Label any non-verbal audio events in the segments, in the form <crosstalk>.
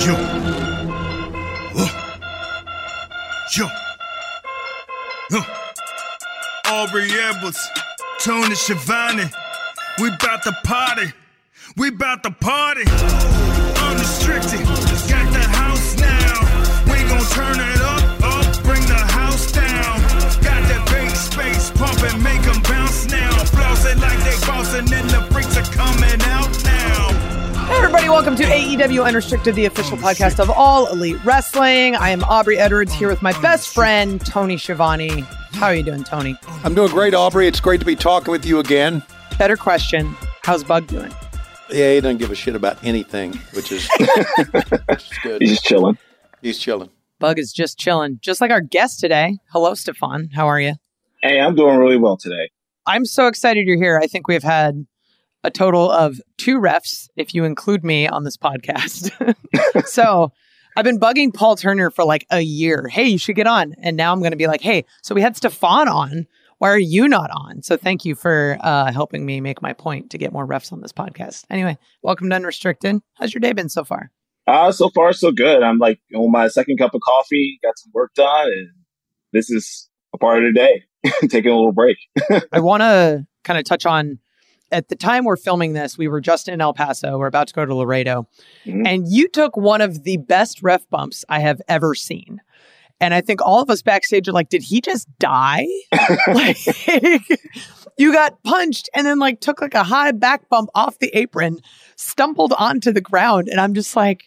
Yo. Uh. Yo. Uh. Aubrey Edwards, Tony Schiavone. We bout to party. We bout to party. Unrestricted. Got the house now. We gon' turn it up, up. Bring the house down. Got that bass space pumping, make them bounce now. Flossing like they bouncing, and the freaks are coming out now. Hey everybody, welcome to AEW Unrestricted, the official podcast of All Elite Wrestling. I am Aubrey Edwards here with my best friend, Tony Schiavone. How are you doing, Tony? I'm doing great, Aubrey. It's great to be talking with you again. Better question. How's Bug doing? Yeah, he doesn't give a shit about anything, which is, <laughs> which is good. He's just chilling. He's chilling. Bug is just chilling, just like our guest today. Hello, Stephon. How are you? Hey, I'm doing really well today. I'm so excited you're here. I think we've had a total of two refs, if you include me on this podcast. <laughs> so I've been bugging Paul Turner for like a year. Hey, you should get on. And now I'm going to be like, hey, so we had Stephon on. Why are you not on? So thank you for uh, helping me make my point to get more refs on this podcast. Anyway, welcome to Unrestricted. How's your day been so far? Uh, so far, so good. I'm like on my second cup of coffee, got some work done, and this is a part of the day, <laughs> taking a little break. <laughs> I want to kind of touch on at the time we're filming this, we were just in El Paso. We're about to go to Laredo. Mhm. And you took one of the best ref bumps I have ever seen. And I think all of us backstage are like, did he just die? <laughs> like, you got punched and then like took like a high back bump off the apron, stumbled onto the ground. And I'm just like,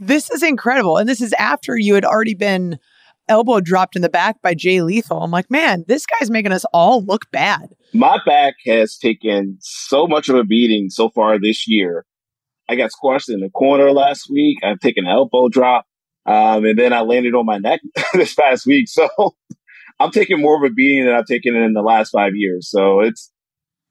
this is incredible. And this is after you had already been elbow dropped in the back by Jay Lethal. I'm like, man, this guy's making us all look bad. My back has taken so much of a beating so far this year. I got squashed in the corner last week. I've taken an elbow drop. Um, and then I landed on my neck <laughs> this past week. So <laughs> I'm taking more of a beating than I've taken in the last five years. So it's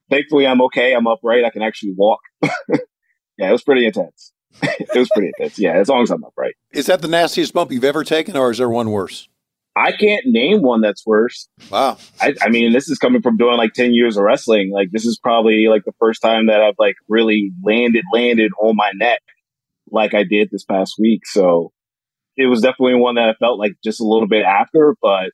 thankfully I'm okay. I'm upright. I can actually walk. <laughs> yeah, it was pretty intense. it was pretty intense. Yeah, as long as I'm upright. Is that the nastiest bump you've ever taken, or is there one worse? I can't name one that's worse. Wow. I, I mean, this is coming from doing like 10 years of wrestling. Like, this is probably like the first time that I've like really landed, landed on my neck like I did this past week. So it was definitely one that I felt like just a little bit after. But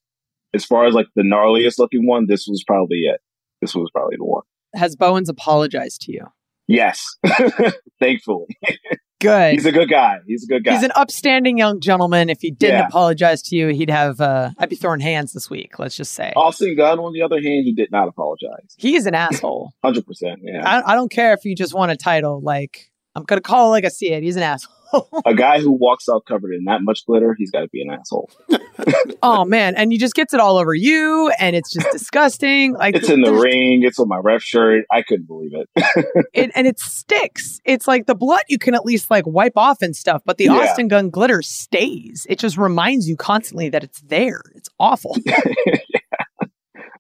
as far as like the gnarliest looking one, this was probably it. This was probably the one. Has Bowens apologized to you? Yes. <laughs> Thankfully. <laughs> Good. He's a good guy. He's a good guy. He's an upstanding young gentleman. If he didn't Yeah. apologize to you, he'd have uh I'd be throwing hands this week, let's just say. Austin Gunn, on the other hand, he did not apologize. He is an asshole. <laughs> 100%. Yeah. I, I don't care if you just want a title. Like I'm gonna call it like I see it. He's an asshole. <laughs> a guy who walks out covered in that much glitter, he's got to be an asshole. <laughs> oh man, and he just gets it all over you, and it's just disgusting. Like It's in the ring. It's on my ref shirt. I couldn't believe it. <laughs> it, and it sticks. It's like the blood you can at least like wipe off and stuff, but the Yeah. Austin Gunn glitter stays. It just reminds you constantly that it's there. It's awful.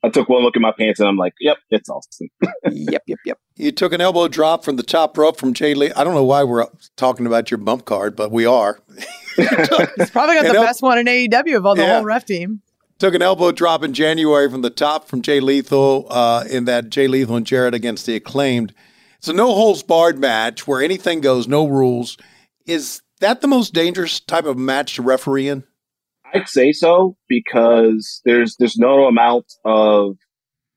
I took one look at my pants and I'm like, yep, it's Austin. <laughs> yep, yep, yep. You took an elbow drop from the top rope from Jay Lee. I don't know why we're talking about your bump card, but we are. <laughs> <laughs> He's probably got the el- best one in AEW of all the Yeah. whole ref team. Took an elbow drop in January from the top from Jay Lethal uh, in that Jay Lethal and Jarrett against the acclaimed. It's a no holds barred match where anything goes, no rules. Is that the most dangerous type of match to referee in? I'd say so because there's there's no amount of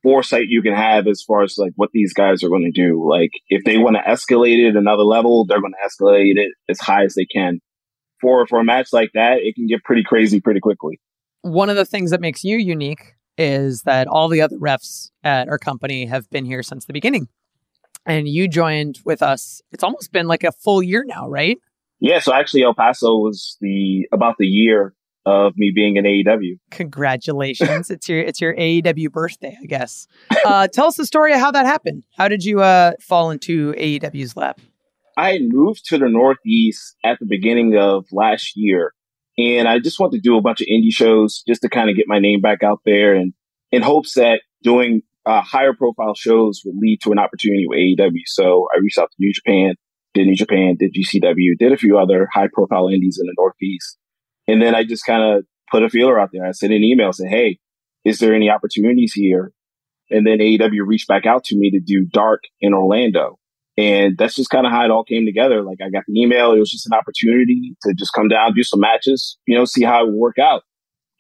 foresight you can have as far as like what these guys are going to do. Like if they want to escalate it another level, they're going to escalate it as high as they can. For for a match like that, it can get pretty crazy pretty quickly. One of the things that makes you unique is that all the other refs at our company have been here since the beginning. And you joined with us. It's almost been like a full year now, right? Yeah, so actually El Paso was the about the year of me being in AEW. Congratulations. <laughs> it's your it's your AEW birthday, I guess. Uh, tell us the story of how that happened. How did you uh, fall into AEW's lap? I moved to the Northeast at the beginning of last year, and I just wanted to do a bunch of indie shows just to kind of get my name back out there, and in hopes that doing uh, higher profile shows would lead to an opportunity with AEW. So I reached out to New Japan, did New Japan, did GCW, did a few other high profile indies in the Northeast. And then I just kind of put a feeler out there. I sent an email, said, Hey, is there any opportunities here? And then AEW reached back out to me to do Dark in Orlando. And that's just kind of how it all came together. Like I got the email. It was just an opportunity to just come down, do some matches, you know, see how it would work out.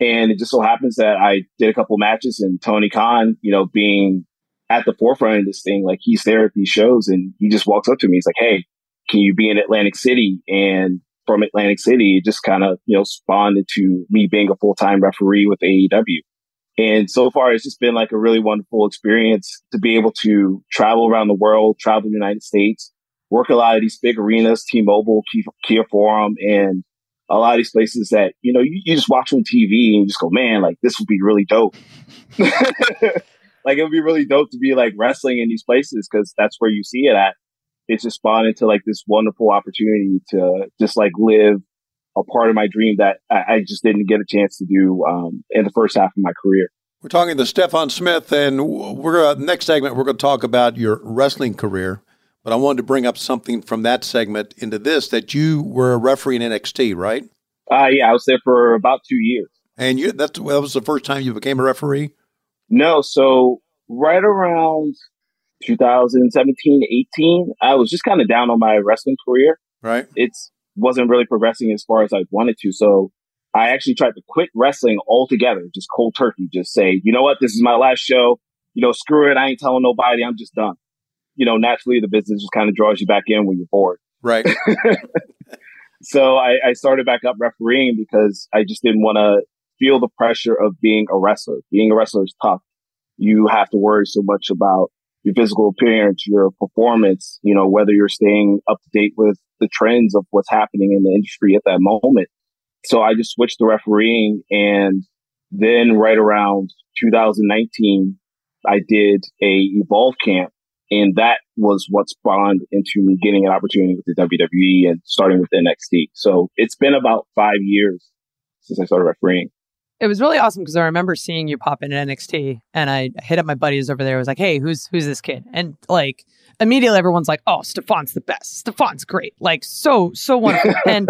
And it just so happens that I did a couple matches and Tony Khan, you know, being at the forefront of this thing, like he's there at these shows and he just walks up to me. He's like, Hey, can you be in Atlantic City? And from Atlantic City, it just kind of, you know, spawned into me being a full time referee with AEW. And so far, it's just been like a really wonderful experience to be able to travel around the world, travel the United States, work a lot of these big arenas, T-Mobile, Kia, Forum, and a lot of these places that, you know, you, you just watch on TV and you just go, man, like this would be really dope. <laughs> like it would be really dope to be like wrestling in these places because that's where you see it at it's just spawned into like this wonderful opportunity to just like live a part of my dream that I, I just didn't get a chance to do um, in the first half of my career. We're talking to Stephon Smith, and we're uh, next segment we're going to talk about your wrestling career. But I wanted to bring up something from that segment into this that you were a referee in NXT, right? Uh, yeah, I was there for about two years. And you that's that was the first time you became a referee? No, so right around 2017, 18, I was just kind of down on my wrestling career. Right. It's wasn't really progressing as far as I wanted to. So I actually tried to quit wrestling altogether, just cold turkey, just say, you know what? This is my last show. You know, screw it. I ain't telling nobody. I'm just done. You know, naturally the business just kind of draws you back in when you're bored. Right. <laughs> so I, I started back up refereeing because I just didn't want to feel the pressure of being a wrestler. Being a wrestler is tough. You have to worry so much about your physical appearance, your performance, you know, whether you're staying up to date with the trends of what's happening in the industry at that moment. So I just switched to refereeing and then right around 2019, I did a Evolve camp and that was what spawned into me getting an opportunity with the WWE and starting with NXT. So it's been about five years since I started refereeing it was really awesome because I remember seeing you pop in at NXT and I hit up my buddies over there. I was like, hey, who's who's this kid? And like immediately everyone's like, oh, Stephon's the best. Stephon's great. Like so, so wonderful. <laughs> and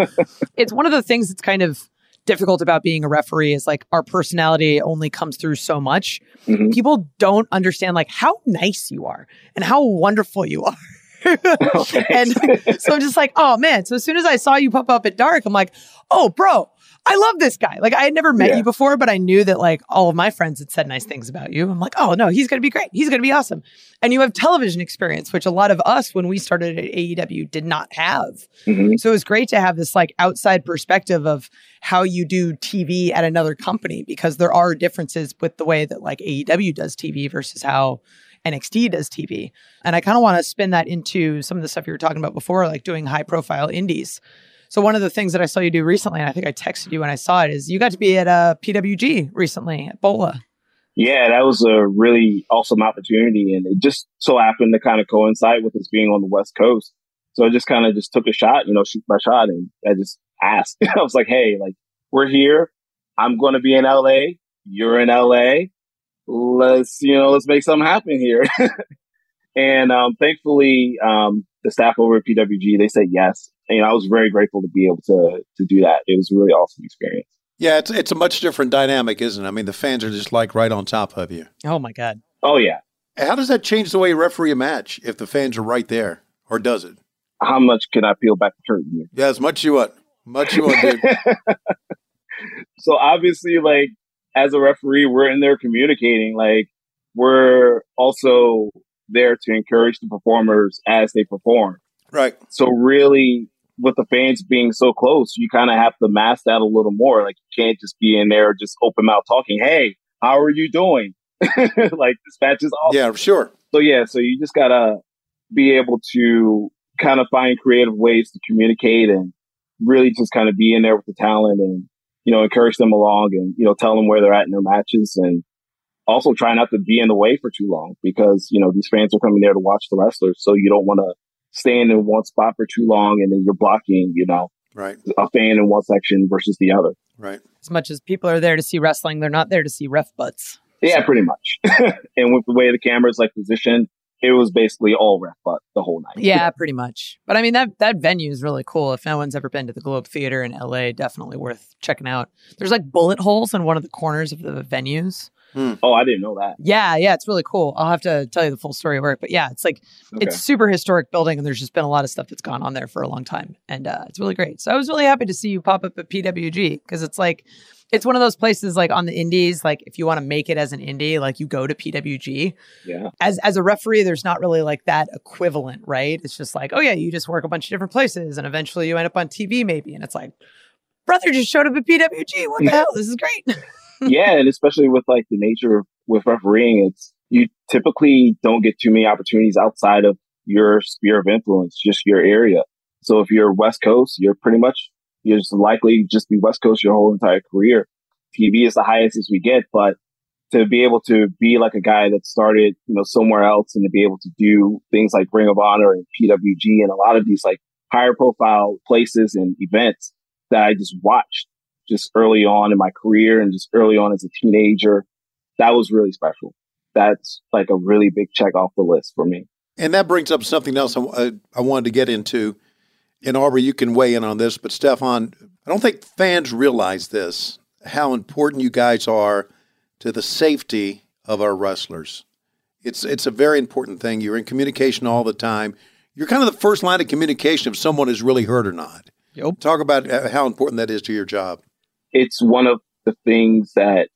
it's one of the things that's kind of difficult about being a referee is like our personality only comes through so much. Mm-hmm. People don't understand like how nice you are and how wonderful you are. <laughs> <laughs> and so I'm just like, oh man. So as soon as I saw you pop up at dark, I'm like, oh, bro, I love this guy. Like I had never met yeah. you before, but I knew that like all of my friends had said nice things about you. I'm like, oh no, he's gonna be great. He's gonna be awesome. And you have television experience, which a lot of us when we started at AEW did not have. Mm-hmm. So it was great to have this like outside perspective of how you do TV at another company because there are differences with the way that like AEW does TV versus how NXT does TV. And I kind of want to spin that into some of the stuff you were talking about before, like doing high profile indies. So one of the things that I saw you do recently, and I think I texted you when I saw it, is you got to be at a uh, PWG recently at Bola. Yeah, that was a really awesome opportunity, and it just so happened to kind of coincide with us being on the West Coast. So I just kind of just took a shot, you know, shoot my shot, and I just asked. <laughs> I was like, "Hey, like we're here. I'm going to be in LA. You're in LA. Let's you know, let's make something happen here." <laughs> and um, thankfully, um, the staff over at PWG they said yes, you know, I was very grateful to be able to to do that. It was a really awesome experience. Yeah, it's it's a much different dynamic, isn't it? I mean, the fans are just like right on top of you. Oh my god. Oh yeah. How does that change the way you referee a match if the fans are right there, or does it? How much can I peel back the curtain here? Yeah, as much as you want. Much you want, dude. <laughs> so obviously, like as a referee, we're in there communicating. Like we're also there to encourage the performers as they perform. Right. So really, with the fans being so close, you kind of have to mask that a little more. Like you can't just be in there just open mouth talking. Hey, how are you doing? <laughs> like this match is awesome. Yeah, sure. So yeah, so you just gotta be able to kind of find creative ways to communicate and really just kind of be in there with the talent and you know encourage them along and you know tell them where they're at in their matches and also try not to be in the way for too long because you know these fans are coming there to watch the wrestlers so you don't want to stand in one spot for too long and then you're blocking you know Right. a fan in one section versus the other Right. As much as people are there to see wrestling, they're not there to see ref butts. yeah pretty much <laughs> and with the way the camera's like positioned it was basically all ref butt the whole night Yeah, pretty much. But I mean that that venue is really cool. If no one's ever been to the Globe Theater in LA, definitely worth checking out. There's like bullet holes in one of the corners of the venues. Oh i didn't know that Yeah, yeah, it's really cool. I'll have to tell you the full story of work, but yeah, it's like okay. it's super historic building, and there's just been a lot of stuff that's gone on there for a long time, and uh, it's really great. So I was really happy to see you pop up at PWG because it's like it's one of those places like on the indies, like if you want to make it as an indie, like you go to PWG. yeah As as a referee, there's not really like that equivalent, right? It's just like, oh yeah, you just work a bunch of different places, and eventually you end up on TV, maybe, and it's like. Brother just showed up at PWG. What the <laughs> hell? This is great. <laughs> <laughs> yeah, and especially with like the nature of with refereeing, it's you typically don't get too many opportunities outside of your sphere of influence, just your area. So if you're West Coast, you're pretty much you're just likely just be West Coast your whole entire career. TV is the highest as we get, but to be able to be like a guy that started, you know, somewhere else and to be able to do things like Ring of Honor and PWG and a lot of these like higher profile places and events that I just watched just early on in my career and just early on as a teenager. That was really special. That's like a really big check off the list for me. And that brings up something else I, I, I wanted to get into. And Aubrey, you can weigh in on this, but Stephon, I don't think fans realize this how important you guys are to the safety of our wrestlers. It's it's a very important thing. You're in communication all the time. You're kind of the first line of communication if someone is really hurt or not. Yep. Talk about uh, how important that is to your job. It's one of the things that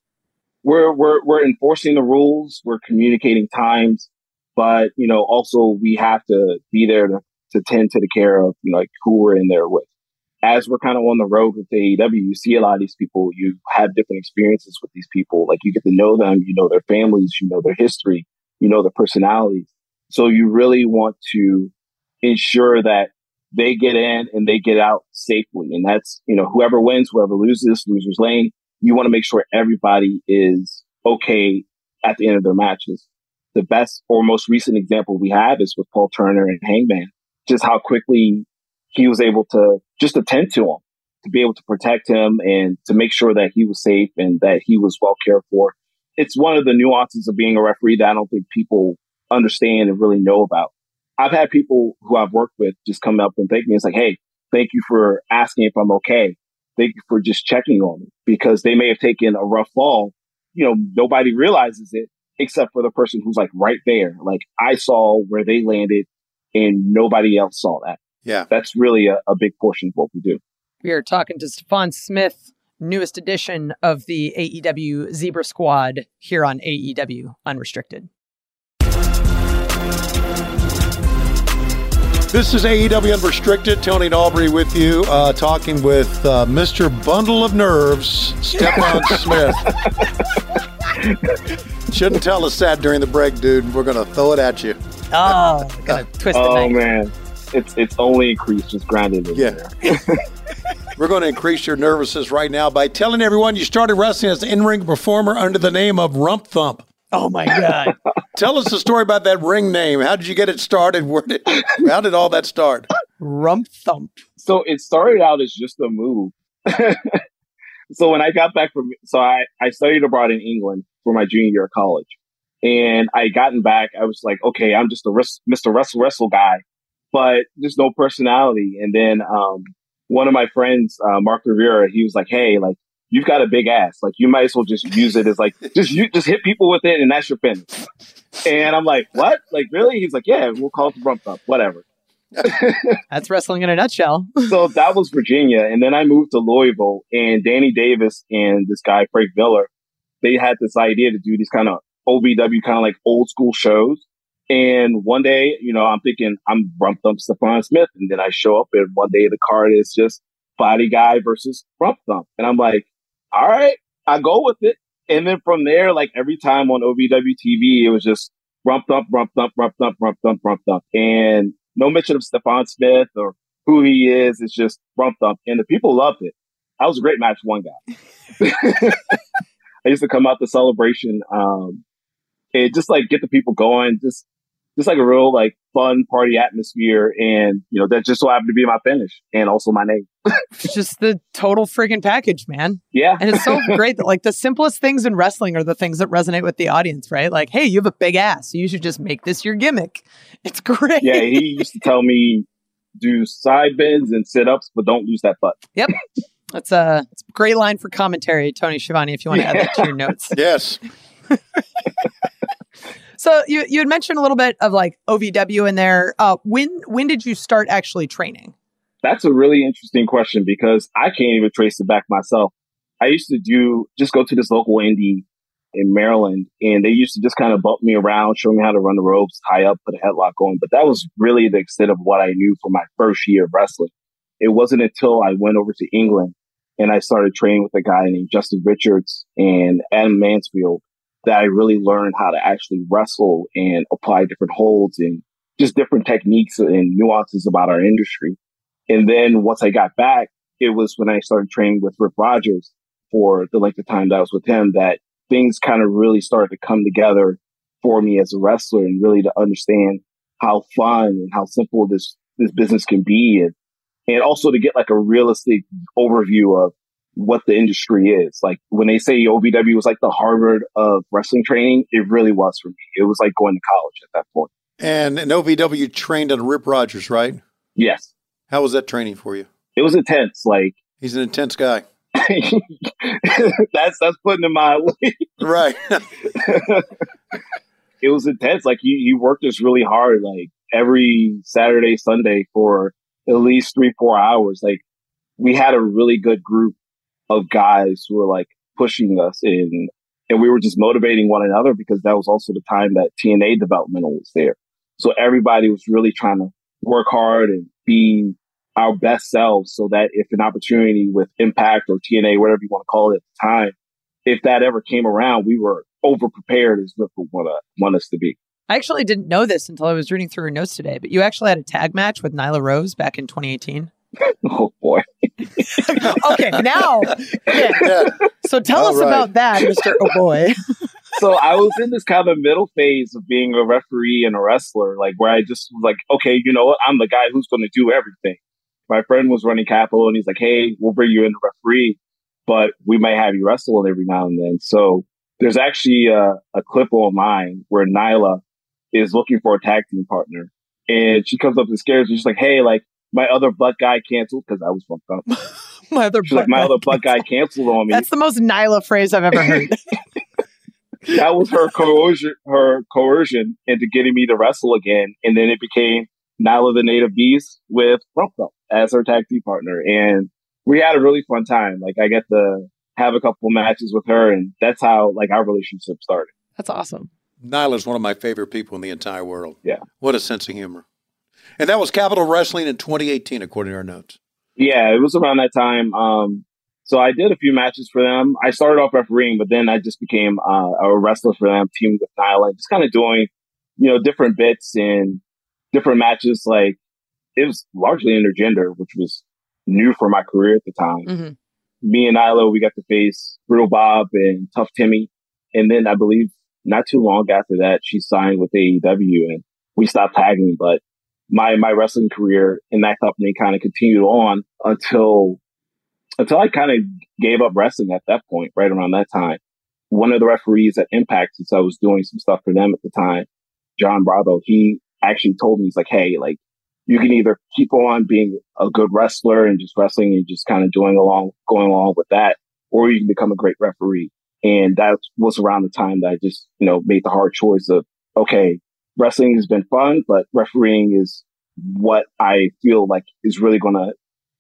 we're we're we're enforcing the rules, we're communicating times, but you know, also we have to be there to, to tend to the care of, you know, like who we're in there with. As we're kind of on the road with AEW, you see a lot of these people, you have different experiences with these people. Like you get to know them, you know their families, you know their history, you know their personalities. So you really want to ensure that they get in and they get out safely. And that's, you know, whoever wins, whoever loses, losers lane, you want to make sure everybody is okay at the end of their matches. The best or most recent example we have is with Paul Turner and Hangman, just how quickly he was able to just attend to him, to be able to protect him and to make sure that he was safe and that he was well cared for. It's one of the nuances of being a referee that I don't think people understand and really know about. I've had people who I've worked with just come up and thank me. It's like, Hey, thank you for asking if I'm okay. Thank you for just checking on me because they may have taken a rough fall. You know, nobody realizes it except for the person who's like right there. Like I saw where they landed and nobody else saw that. Yeah. That's really a, a big portion of what we do. We are talking to Stephon Smith, newest edition of the AEW Zebra Squad here on AEW Unrestricted. This is AEW Unrestricted. Tony and Aubrey with you, uh, talking with uh, Mr. Bundle of Nerves, Stephon <laughs> Smith. Shouldn't tell us that during the break, dude. We're going to throw it at you. Oh, gonna <laughs> twist the Oh knife. man, it's it's only increased just grinding in Yeah. there. <laughs> We're going to increase your nervousness right now by telling everyone you started wrestling as an in-ring performer under the name of Rump Thump. Oh my god. <laughs> Tell us the story about that ring name. How did you get it started? Where did, how did all that start? Rump thump. So it started out as just a move. <laughs> so when I got back from, so I, I studied abroad in England for my junior year of college. And I gotten back, I was like, okay, I'm just a res- Mr. Wrestle Wrestle guy, but there's no personality. And then, um, one of my friends, uh, Mark Rivera, he was like, Hey, like, you've got a big ass. Like, you might as well just use it as like, just, you just hit people with it and that's your finish. And I'm like, what? Like, really? He's like, yeah, we'll call it the rump up, whatever. <laughs> That's wrestling in a nutshell. so that was Virginia. And then I moved to Louisville and Danny Davis and this guy, Frank Miller, they had this idea to do these kind of OVW kind of like old school shows. And one day, you know, I'm thinking I'm Rump Thump Stephon Smith. And then I show up and one day the card is just Body Guy versus Rump Thump. And I'm like, all right, I go with it. And then from there, like every time on OVW TV, it was just Rump Thump, Rump Thump, Rump Thump, Rump Thump, Rump. And no mention of Stephon Smith or who he is. It's just Rump Thump. And the people loved it. That was a great match, one guy. <laughs> <laughs> I used to come out the celebration, um, and just like get the people going, just just like a real like fun party atmosphere. And, you know, that just so happened to be my finish and also my name. <laughs> it's just the total freaking package, man. Yeah. And it's so great that like the simplest things in wrestling are the things that resonate with the audience, right? Like, hey, you have a big ass. So you should just make this your gimmick. It's great. Yeah. He used to tell me do side bends and sit ups, but don't lose that butt. Yep. That's a, that's a great line for commentary, Tony Schiavone, if you want to add that to your <laughs> notes. Yes. <laughs> So you you had mentioned a little bit of like OVW in there. Uh, when when did you start actually training? That's a really interesting question because I can't even trace it back myself. I used to do just go to this local indie in Maryland, and they used to just kind of bump me around, show me how to run the ropes, tie up, put a headlock on. But that was really the extent of what I knew for my first year of wrestling. It wasn't until I went over to England and I started training with a guy named Justin Richards and Adam Mansfield that I really learned how to actually wrestle and apply different holds and just different techniques and nuances about our industry. And then once I got back, it was when I started training with Rip Rogers for the length of time that I was with him that things kind of really started to come together for me as a wrestler and really to understand how fun and how simple this, this business can be. And, and also to get like a realistic overview of what the industry is. Like when they say OVW was like the Harvard of wrestling training, it really was for me. It was like going to college at that point. And an OVW trained under Rip Rogers, right? Yes. How was that training for you? It was intense. Like <laughs> he's an intense guy. that's that's putting it mildly. right. <laughs> it was intense. Like he worked us really hard. Like every Saturday, Sunday for at least three, four hours. Like we had a really good group of guys who were like pushing us in and we were just motivating one another because that was also the time that TNA developmental was there. So everybody was really trying to work hard and be our best selves so that if an opportunity with impact or TNA, whatever you want to call it at the time, if that ever came around, we were over prepared as Rip would want, want us to be. I actually didn't know this until I was reading through her notes today, but you actually had a tag match with Nyla Rose back in 2018. <laughs> oh boy. Okay, now. Yeah. <laughs> Yeah. So tell All us right. about that, Mr. Oh boy. <laughs> so I was in this kind of middle phase of being a referee and a wrestler, like where I just was like, okay, you know what? I'm the guy who's going to do everything. My friend was running Capital and he's like, hey, we'll bring you in to referee, but we might have you wrestle every now and then. So there's actually a, a clip online where Nyla is looking for a tag team partner. And she comes up and scares me. She's like, hey, like, my other butt guy canceled because I was fucked up. <laughs> my other She's like, my other butt guy canceled on me. That's the most Nyla phrase I've ever heard. <laughs> <laughs> that was her coercion, her coercion into getting me to wrestle again, and then it became Nyla the Native Beast with Rumpel as her tag team partner, and we had a really fun time. Like I get to have a couple matches with her, and that's how like our relationship started. That's awesome. Nyla's one of my favorite people in the entire world. Yeah, what a sense of humor. And that was Capital Wrestling in 2018, according to our notes. Yeah, it was around that time. Um, so I did a few matches for them. I started off refereeing, but then I just became uh, a wrestler for them, teamed with Nyla, just kind of doing, you know, different bits and different matches. Like it was largely intergender, which was new for my career at the time. Mm-hmm. Me and Nyla, we got to face Brutal Bob and Tough Timmy. And then I believe not too long after that, she signed with AEW and we stopped tagging, but my my wrestling career in that company kind of continued on until until I kind of gave up wrestling at that point, right around that time. One of the referees at Impact, since I was doing some stuff for them at the time, John Bravo, he actually told me, he's like, Hey, like you can either keep on being a good wrestler and just wrestling and just kind of doing along, going along with that, or you can become a great referee. And that was around the time that I just, you know, made the hard choice of, okay, wrestling has been fun, but refereeing is what I feel like is really going to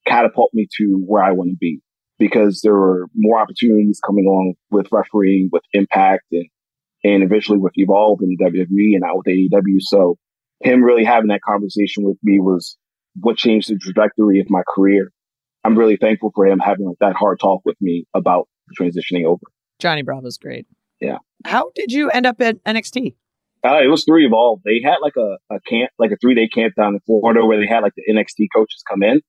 catapult me to where I want to be because there are more opportunities coming along with refereeing, with impact and, and eventually with Evolve and WWE and out with AEW. So him really having that conversation with me was what changed the trajectory of my career. I'm really thankful for him having like that hard talk with me about transitioning over. Johnny Bravo's great. Yeah. How did you end up at NXT? Uh, it was three of all. They had like a, a camp, like a three day camp down in Florida where they had like the NXT coaches come in.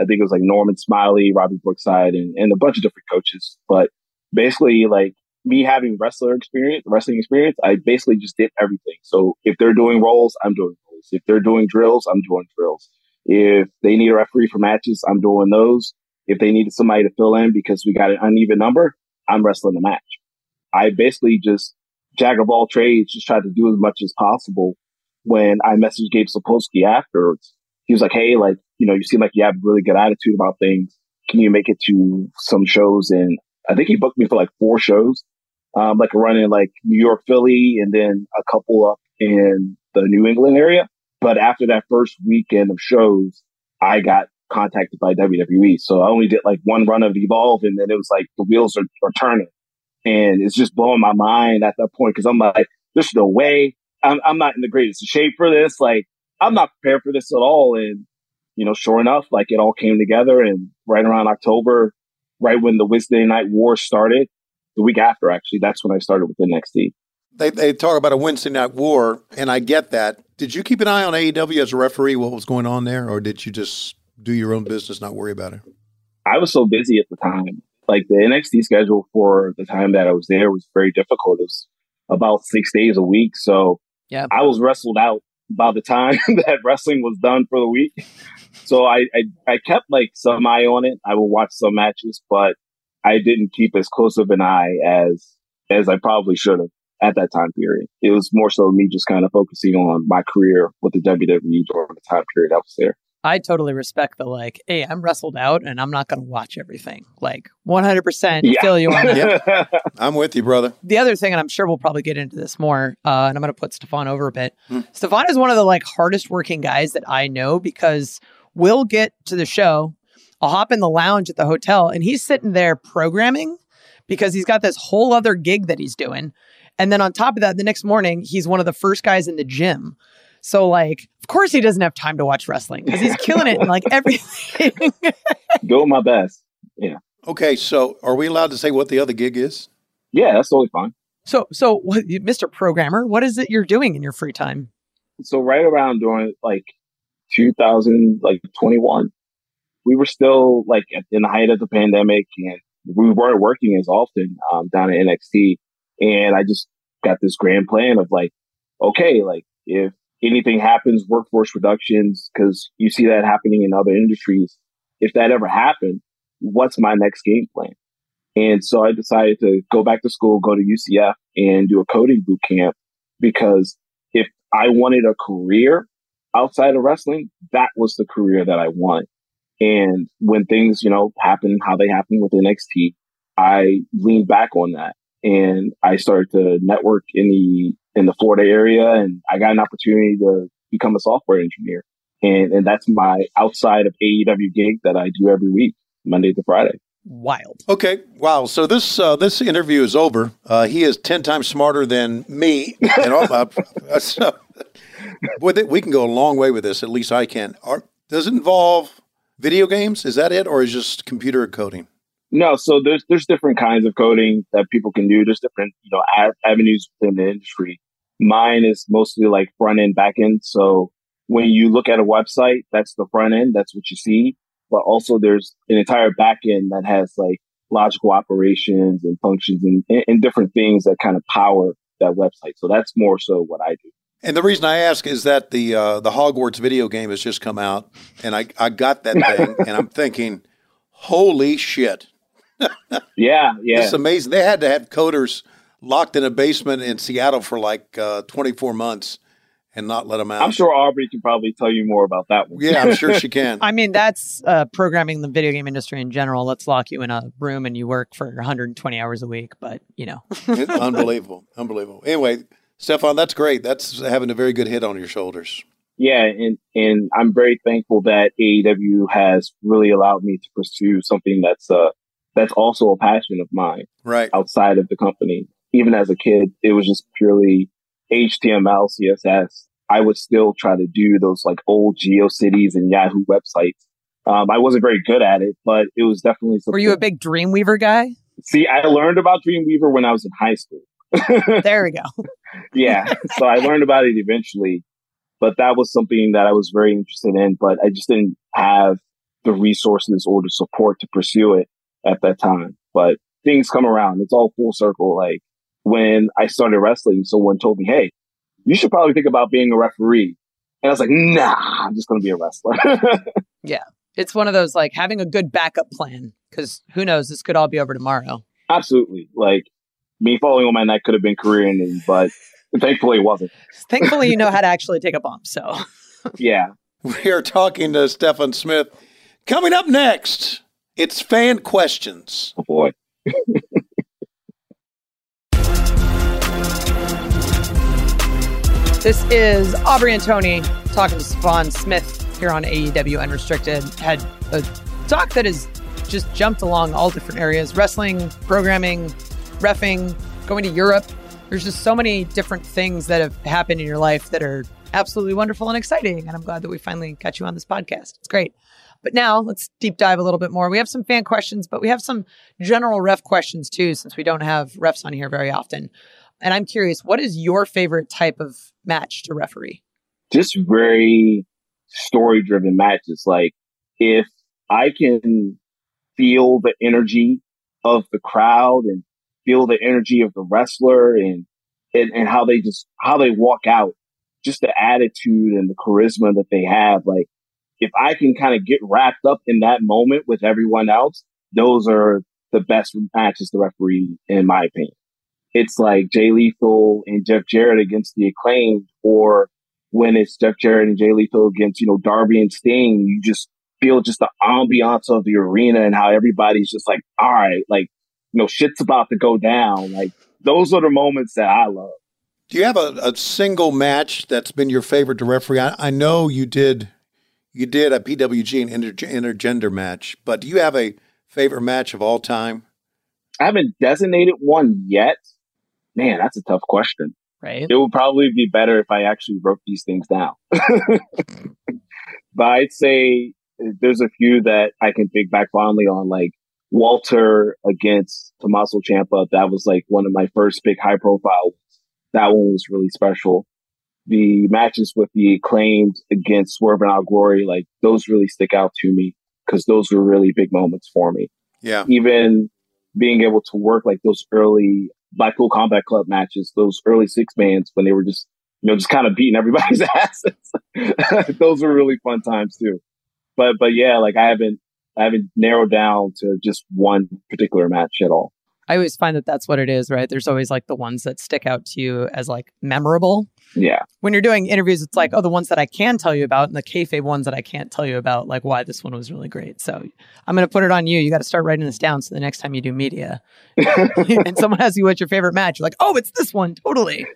I think it was like Norman Smiley, Robbie Brookside, and, and a bunch of different coaches. But basically, like me having wrestler experience, wrestling experience, I basically just did everything. So if they're doing rolls, I'm doing rolls. If they're doing drills, I'm doing drills. If they need a referee for matches, I'm doing those. If they needed somebody to fill in because we got an uneven number, I'm wrestling the match. I basically just jack of all trades, just tried to do as much as possible. When I messaged Gabe Sapolsky afterwards, he was like, Hey, like, you know, you seem like you have a really good attitude about things. Can you make it to some shows? And I think he booked me for like four shows, um, like a run in like New York, Philly, and then a couple up in the New England area. But after that first weekend of shows, I got contacted by WWE. So I only did like one run of Evolve and then it was like the wheels are, are turning. And it's just blowing my mind at that point because I'm like, there's no way. I'm, I'm not in the greatest shape for this. Like, I'm not prepared for this at all. And, you know, sure enough, like it all came together. And right around October, right when the Wednesday Night War started, the week after, actually, that's when I started with NXT. They, they talk about a Wednesday night war, and I get that. Did you keep an eye on AEW as a referee, what was going on there, or did you just do your own business, not worry about it? I was so busy at the time. Like the NXT schedule for the time that I was there was very difficult. It was about six days a week. So yeah. I was wrestled out by the time <laughs> that wrestling was done for the week. So I, I, I kept like some eye on it. I would watch some matches, but I didn't keep as close of an eye as as I probably should have at that time period. It was more so me just kind of focusing on my career with the WWE during the time period I was there. I totally respect the like, hey, I'm wrestled out and I'm not going to watch everything. Like 100% yeah. feel you on that. yeah. <laughs> I'm with you, brother. The other thing, and I'm sure we'll probably get into this more, uh, and I'm going to put Stephon over a bit. Hmm. Stephon is one of the like hardest working guys that I know because we'll get to the show. I'll hop in the lounge at the hotel and he's sitting there programming because he's got this whole other gig that he's doing. And then on top of that, the next morning, he's one of the first guys in the gym. So like, of course he doesn't have time to watch wrestling because he's killing it in like <laughs> everything. <laughs> Doing my best. Yeah. Okay, so are we allowed to say what the other gig is? Yeah, that's totally fine. So, so what, Mr. Programmer, what is it you're doing in your free time? So right around during like 2000, like 21, we were still like in the height of the pandemic and we weren't working as often um, down at NXT. And I just got this grand plan of like, okay, like if anything happens, workforce reductions, because you see that happening in other industries. If that ever happened, what's my next game plan? And so I decided to go back to school, go to UCF and do a coding boot camp because if I wanted a career outside of wrestling, that was the career that I wanted. And when things, you know, happen how they happen with NXT, I leaned back on that and I started to network in the in the Florida area, and I got an opportunity to become a software engineer, and and that's my outside of AEW gig that I do every week, Monday to Friday. Wild. Okay, wow. So this uh, this interview is over. Uh, he is ten times smarter than me, and all, uh, <laughs> so, we can go a long way with this. At least I can. Are, does it involve video games? Is that it, or is just computer coding? No, so there's there's different kinds of coding that people can do. There's different you know avenues within the industry. Mine is mostly like front end, back end. So when you look at a website, that's the front end. That's what you see. But also there's an entire back end that has like logical operations and functions and, and different things that kind of power that website. So that's more so what I do. And the reason I ask is that the uh, the Hogwarts video game has just come out, and I I got that thing, and I'm thinking, holy shit! Yeah, yeah, it's amazing. They had to have coders locked in a basement in Seattle for like uh, 24 months and not let them out. I'm sure Aubrey can probably tell you more about that one. yeah, I'm sure she <laughs> can. I mean, that's uh, programming the video game industry in general. Let's lock you in a room and you work for 120 hours a week, but you know. unbelievable. Unbelievable. Anyway, Stephon, that's great. That's having a very good hit on your shoulders. Yeah, and and I'm very thankful that AEW has really allowed me to pursue something that's uh that's also a passion of mine. Right. Outside of the company even as a kid, it was just purely HTML, CSS. I would still try to do those like old GeoCities and Yahoo websites. Um, I wasn't very good at it, but it was definitely something. Were you a big Dreamweaver guy? See, I learned about Dreamweaver when I was in high school. <laughs> there we go. yeah. So I learned about it eventually, but that was something that I was very interested in, but I just didn't have the resources or the support to pursue it at that time. But things come around. It's all full circle. Like when I started wrestling, someone told me, Hey, you should probably think about being a referee. And I was like, nah, I'm just going to be a wrestler. <laughs> yeah. It's one of those like having a good backup plan because who knows, this could all be over tomorrow. Absolutely. Like me falling on my neck could have been career ending, but <laughs> thankfully it wasn't. Thankfully, you know how to <laughs> actually take a bump. So, yeah. We are talking to Stephon Smith. Coming up next, it's fan questions. Oh boy. <laughs> this is Aubrey and Tony talking to Stephon Smith here on AEW Unrestricted. Had a talk that has just jumped along all different areas wrestling, programming, refing, going to Europe. There's just so many different things that have happened in your life that are absolutely wonderful and exciting. And I'm glad that we finally got you on this podcast. It's great. But now let's deep dive a little bit more. We have some fan questions, but we have some general ref questions too, since we don't have refs on here very often. And I'm curious, what is your favorite type of match to referee? Just very story driven matches. Like if I can feel the energy of the crowd and feel the energy of the wrestler and, and, and how they just, how they walk out, just the attitude and the charisma that they have. Like if I can kind of get wrapped up in that moment with everyone else, those are the best matches to referee, in my opinion. It's like Jay Lethal and Jeff Jarrett against the acclaimed, or when it's Jeff Jarrett and Jay Lethal against, you know, Darby and Sting, you just feel just the ambiance of the arena and how everybody's just like, all right, like, you know, shit's about to go down. Like, those are the moments that I love. Do you have a, a single match that's been your favorite to referee? I, I know you did you did a PWG and inter- intergender match, but do you have a favorite match of all time? I haven't designated one yet. Man, that's a tough question. Right. It would probably be better if I actually wrote these things down. <laughs> but I'd say there's a few that I can think back fondly on, like Walter against Tommaso Ciampa. That was like one of my first big high profile. That one was really special the matches with the acclaimed against Swerve in Our Glory, like those really stick out to me because those were really big moments for me. Yeah. Even being able to work like those early Blackpool Combat Club matches, those early six bands when they were just, you know, just kind of beating everybody's <laughs> asses. <laughs> those were really fun times too. But, but yeah, like I haven't, I haven't narrowed down to just one particular match at all. I always find that that's what it is, right? There's always like the ones that stick out to you as like memorable. Yeah. When you're doing interviews, it's like, oh, the ones that I can tell you about and the kayfabe ones that I can't tell you about, like why this one was really great. So I'm going to put it on you. You got to start writing this down. So the next time you do media <laughs> and someone asks you what's your favorite match, you're like, oh, it's this one. Totally.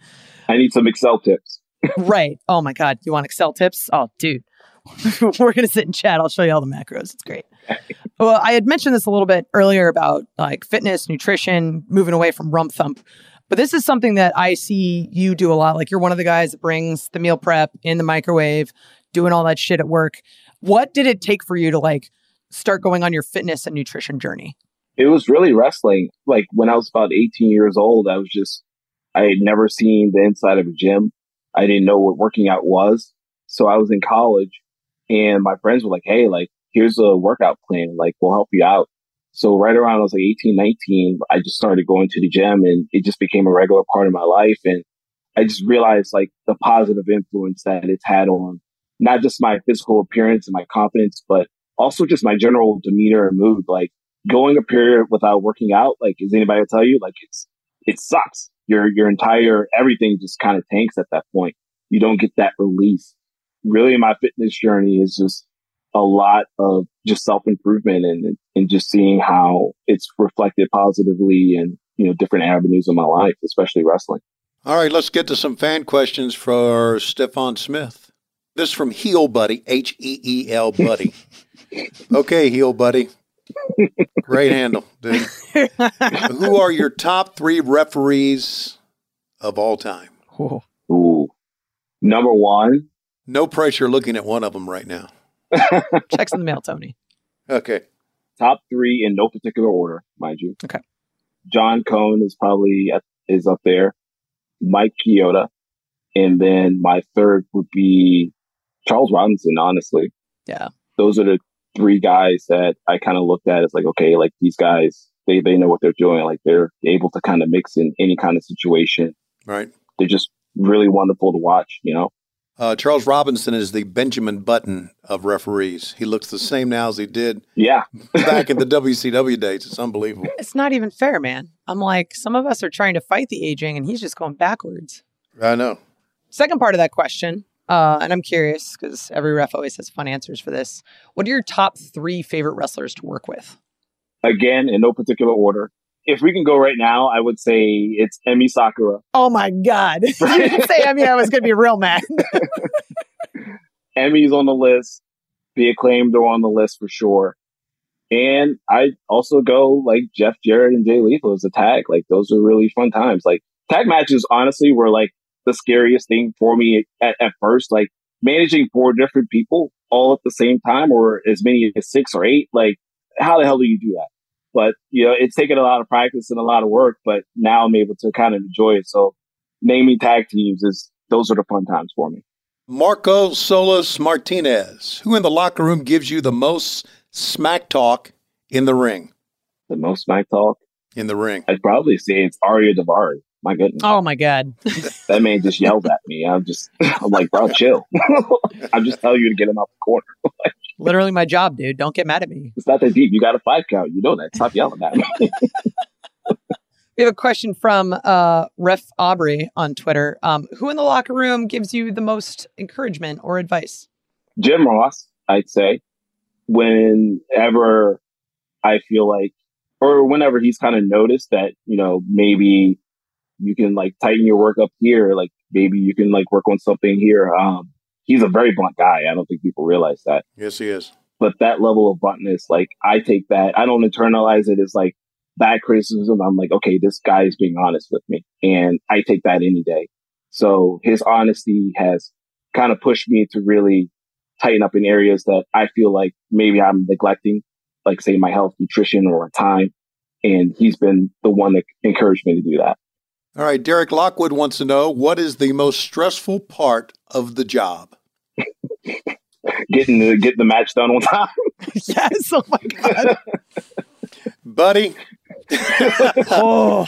I need some Excel tips. <laughs> right. Oh my God. You want Excel tips? Oh, dude. <laughs> We're going to sit and chat. I'll show you all the macros. It's great. <laughs> well, I had mentioned this a little bit earlier about like fitness, nutrition, moving away from rump thump. But this is something that I see you do a lot. Like you're one of the guys that brings the meal prep in the microwave, doing all that shit at work. What did it take for you to like start going on your fitness and nutrition journey? It was really wrestling. Like when I was about 18 years old, I was just, I had never seen the inside of a gym. I didn't know what working out was. So I was in college and my friends were like, Hey, like, here's a workout plan. Like, we'll help you out. So right around I was like 18, 19, I just started going to the gym and it just became a regular part of my life. And I just realized like the positive influence that it's had on not just my physical appearance and my confidence, but also just my general demeanor and mood. Like going a period without working out, like, is anybody tell you? Like it's, it sucks. Your, your entire everything just kind of tanks at that point. You don't get that release. Really, my fitness journey is just a lot of just self improvement and, and just seeing how it's reflected positively in, you know, different avenues of my life, especially wrestling. All right, let's get to some fan questions for Stephon Smith. This from Heel Buddy, H E E L Buddy. <laughs> okay, Heel Buddy. Great handle, dude. <laughs> Who are your top three referees of all time? Ooh. Ooh. Number one, No pressure looking at one of them right now. <laughs> Checks in the mail, Tony. Okay. top three in no particular order, mind you. Okay. John Cone is probably at, is up there. Mike Chioda, and then my third would be Charles Robinson. Honestly, Yeah. those are the three guys that I kind of looked at as like, okay, like these guys, they they know what they're doing. Like they're able to kind of mix in any kind of situation. Right. They're just really wonderful to watch. You know. Uh, Charles Robinson is the Benjamin Button of referees. He looks the same now as he did Yeah. <laughs> back in the WCW days. It's unbelievable. It's not even fair, man. I'm like, some of us are trying to fight the aging and he's just going backwards. I know. Second part of that question, uh, and I'm curious because every ref always has fun answers for this. What are your top three favorite wrestlers to work with? Again, in no particular order. If we can go right now, I would say it's Emi Sakura. Oh my God. <laughs> you didn't say, mean, I was going to be real mad. <laughs> <laughs> Emi's on the list. The acclaimed are on the list for sure. And I also go like Jeff Jarrett and Jay Lethal as a tag. Like those are really fun times. Like tag matches, honestly, were like the scariest thing for me at, at first. Like managing four different people all at the same time, or as many as six or eight. Like how the hell do you do that? But you know, it's taken a lot of practice and a lot of work. But now I'm able to kind of enjoy it. So naming tag teams is those are the fun times for me. Marco Solis Martinez. Who in the locker room gives you the most smack talk in the ring? The most smack talk. In the ring. I'd probably say it's Ariya Daivari. My goodness. oh my God. That man just yelled at me. I'm just, <laughs> I'm like, bro, chill. <laughs> I'm just telling you to get him out the corner. <laughs> Literally my job, dude. Don't get mad at me. It's not that deep. You got a five count. You know that. Stop yelling at me. <laughs> We have a question from uh, Ref Aubrey on Twitter. Um, who in the locker room gives you the most encouragement or advice? Jim Ross, I'd say, whenever I feel like, or whenever he's kind of noticed that, you know, maybe you can like tighten your work up here, like maybe you can like work on something here. Um, he's a very blunt guy. I don't think people realize that. Yes, he is. but that level of bluntness, like I take that, I don't internalize it as like bad criticism. I'm like, okay, this guy is being honest with me and I take that any day. So his honesty has kind of pushed me to really tighten up in areas that I feel like maybe I'm neglecting, like say my health, nutrition or time. And he's been the one that encouraged me to do that. All right. Derek Lockwood wants to know what is the most stressful part of the job? Getting the, getting the match done on time. <laughs> yes. Oh my God. Buddy, <laughs> Oh,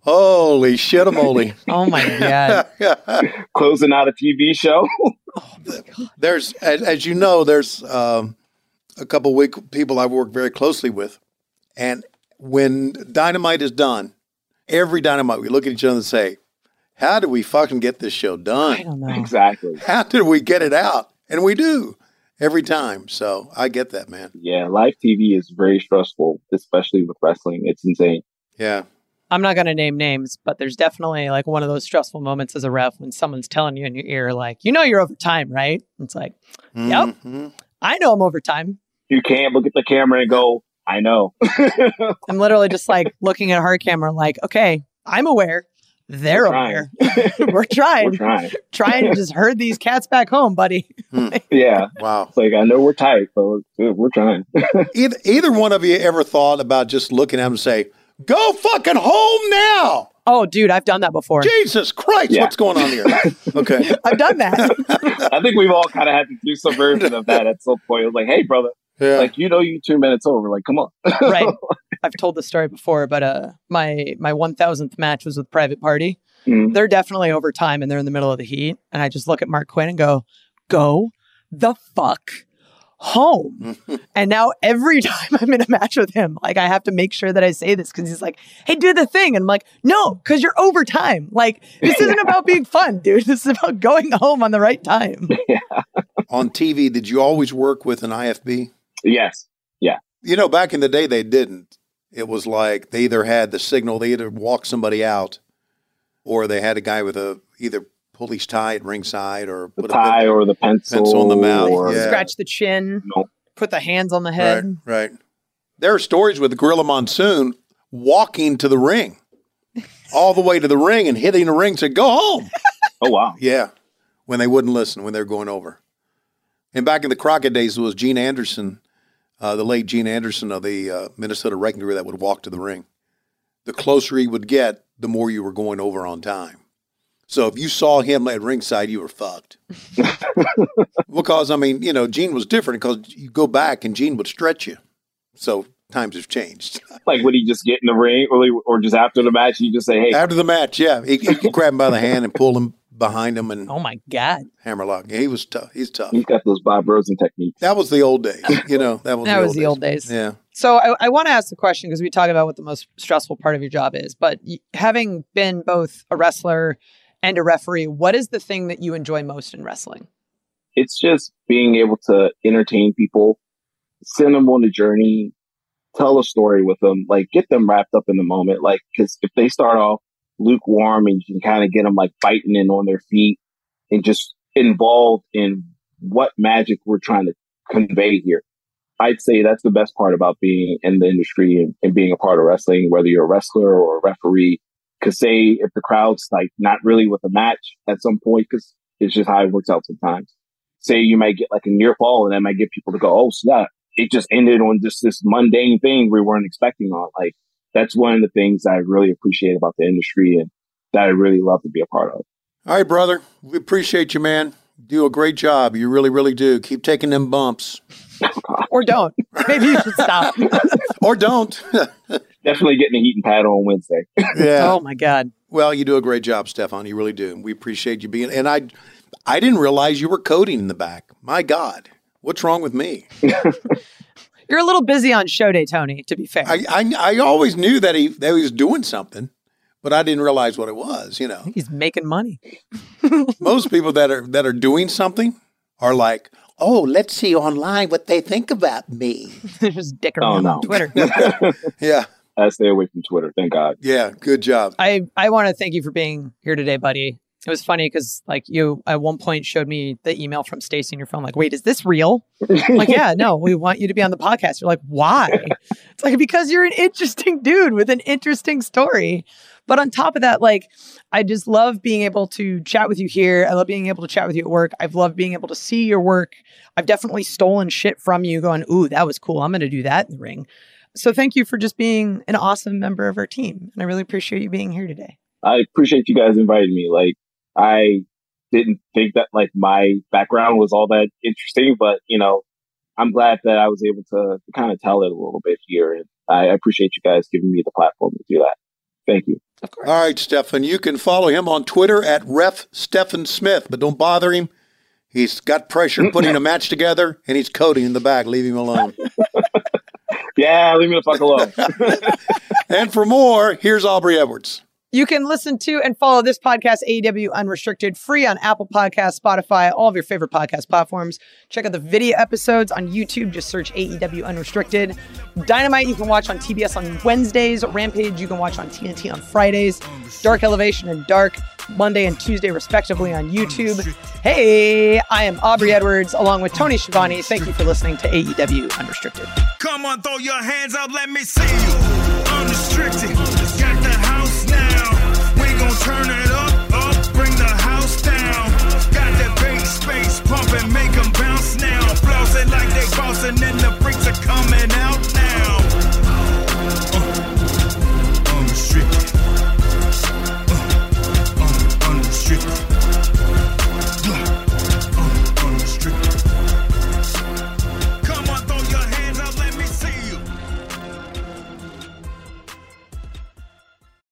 holy shit a moly. oh my God. <laughs> Closing out a TV show. there's, as, as you know, there's um, a couple week people I've worked very closely with. And when dynamite is done, every dynamite, we look at each other and say, how did we fucking get this show I done? don't know. exactly. How did we get it out? And we do every time. So I get that, man. Yeah, live TV is very stressful, especially with wrestling. It's insane. Yeah. I'm not going to name names, but there's definitely like one of those stressful moments as a ref when someone's telling you in your ear, like, you know, you're over time, right? It's like, Yep. Mhm. I know I'm over time. You can't look at the camera and go, I know. <laughs> I'm literally just like looking at a hard camera, like, okay, I'm aware. They're We're aware. <laughs> <laughs> We're trying. we're trying. <laughs> trying to just herd these cats back home, buddy. Hmm. Yeah. Wow. It's like, I know we're tight, but we're, we're trying. Either, either one of you ever thought about just looking at them and say, go fucking home now? Oh, dude, I've done that before. Jesus Christ, Yeah. what's going on here? Okay. I've done that. I think we've all kind of had to do some version of that at some point. It was like, hey, brother, Yeah. like, you know, you two minutes over. Like, come on. right. <laughs> I've told this story before, but uh, my my one thousandth match was with Private Party. Mhm. They're definitely over time, and they're in the middle of the heat. And I just look at Marq Quen and go, "Go the fuck home." <laughs> and now every <laughs> time I'm in a match with him, like I have to make sure that I say this because he's like, "Hey, do the thing," and I'm like, "No, because you're over time. Like this isn't about being fun, dude. This is about going home on the right time." on TV, did you always work with an IFB? yes. Yeah. You know, back in the day, they didn't. It was like they either had the signal, they either walked somebody out, or they had a guy with a either police tie at ringside or The put a tie or the pencil. pencil on the mouth, Or, yeah. Scratch the chin, No. put the hands on the head. right. There are stories with Gorilla Monsoon walking to the ring, all the way to the ring and hitting the ring. to "Go home." <laughs> Oh wow. Yeah, when they wouldn't listen when they were going over. And back in the Crockett days, it was Gene Anderson, uh, the late Gene Anderson of the uh, Minnesota Wrecking Crew, that would walk to the ring. The closer he would get, the more you were going over on time. So if you saw him at ringside, you were fucked. <laughs> because I mean, you know, Gene was different because you go back and Gene would stretch you. So times have changed. <laughs> Like would he just get in the ring or, or just after the match you just say, Hey, After the match, yeah, he, he could grab him by the hand and pull him behind him and Oh my God. hammerlock. Yeah, he was tough. He's tough. he's got those Bob Rosen techniques. That was the old days. You know, that was That the was old the days. old days. Yeah. So I, I want to ask the question because we talk about what the most stressful part of your job is. But y- having been both a wrestler and a referee, what is the thing that you enjoy most in wrestling? It's just being able to entertain people, send them on a journey, tell a story with them, like get them wrapped up in the moment. Like, cause if they start off lukewarm and you can kind of get them like fighting and on their feet and just involved in what magic we're trying to convey here. I'd say that's the best part about being in the industry and, and being a part of wrestling, whether you're a wrestler or a referee. Cause say if the crowd's like not really with a match at some point, cause it's just how it works out sometimes. Say you might get like a near fall and that might get people to go, Oh, snap. It just ended on just this mundane thing we weren't expecting on. Like that's one of the things I really appreciate about the industry and that I really love to be a part of. All right, brother. We appreciate you, man. You do a great job. You really, really do. Keep taking them bumps. <laughs> Or don't. Maybe you should stop. <laughs> Or don't. <laughs> Definitely getting a heat and pad on Wednesday. yeah. Oh my God. Well, you do a great job, Stephon. You really do. We appreciate you being and I I didn't realize you were coding in the back. My God. What's wrong with me? <laughs> You're a little busy on show day, Tony, to be fair. I, I I always knew that he that he was doing something, but I didn't realize what it was, you know. He's making money. <laughs> Most people that are that are doing something are like, "Oh, let's see online what they think about me." <laughs> They're just dicking Oh, around no. on Twitter. Yeah. I stay away from Twitter. Thank God. Yeah, good job. I, I want to thank you for being here today, buddy. It was funny because like you at one point showed me the email from Stacy in your phone, like, wait, is this real? I'm <laughs> like, yeah, no, we want you to be on the podcast. You're like, why? It's like because you're an interesting dude with an interesting story. But on top of that, like, I just love being able to chat with you here. I love being able to chat with you at work. I've loved being able to see your work. I've definitely stolen shit from you, going, ooh, that was cool. I'm going to do that in the ring. So thank you for just being an awesome member of our team. And I really appreciate you being here today. I appreciate you guys inviting me. Like, I didn't think that like my background was all that interesting, but you know, I'm glad that I was able to, to kind of tell it a little bit here. And I appreciate you guys giving me the platform to do that. Thank you. Of course. All right, Stephon, you can follow him on Twitter at Ref Stephon Smith, but don't bother him. He's got pressure <laughs> putting a match together, and he's coding in the back. Leave him alone. <laughs> Yeah, leave me the fuck alone. <laughs> and for more, here's Aubrey Edwards. You can listen to and follow this podcast, AEW Unrestricted, free on Apple Podcasts, Spotify, all of your favorite podcast platforms. Check out the video episodes on YouTube. Just search AEW Unrestricted. Dynamite you can watch on TBS on Wednesdays. Rampage you can watch on TNT on Fridays. Dark Elevation and Dark Monday and Tuesday, respectively, on YouTube. Hey, I am Aubrey Edwards along with Tony Schiavone. Thank you for listening to AEW Unrestricted. Come on, throw your hands up, let me see you. Unrestricted, pump and make them bounce now. Flossing like they bouncing and the freaks are coming out.